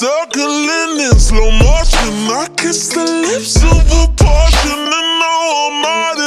circling in slow motion. I kiss the lips of a portion, and now I'm out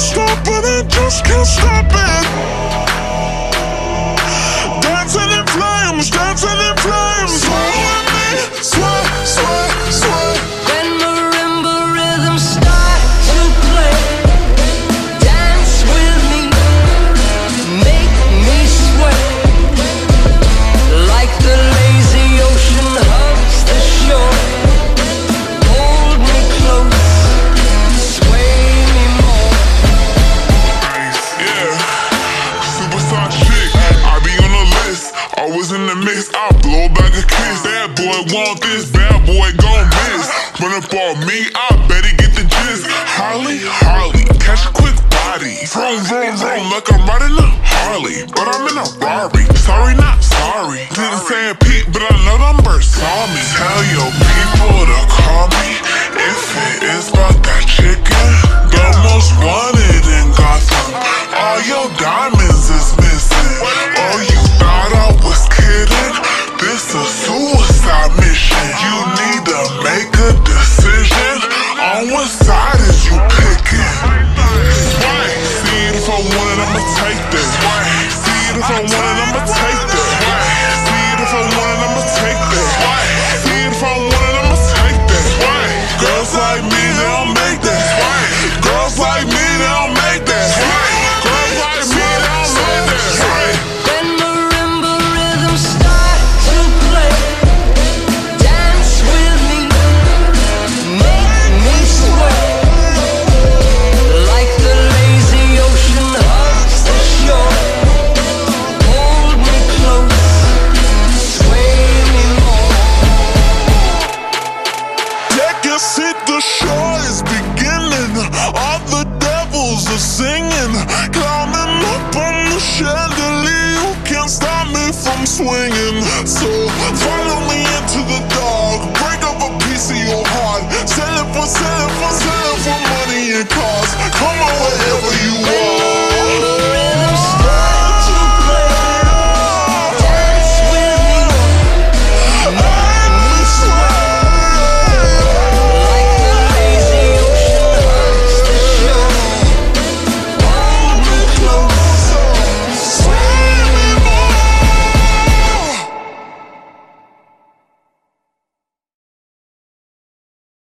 I to stop it and just can't stop it. In the mix. I blow back a kiss. Bad boy want this, bad boy gon' miss. Run up on me, I bet he get the gist. Harley, Harley, catch a quick body. Vroom, vroom, vroom, like I'm riding a Harley, but I'm in a Rari. Sorry, not sorry. Didn't say a peep, but I know numbers saw me. Tell your people to call me See it if I The show is beginning. All the devils are singing. Climbing up on the chandelier, you can't stop me from swinging. So follow me into the dark, break up a piece of your heart.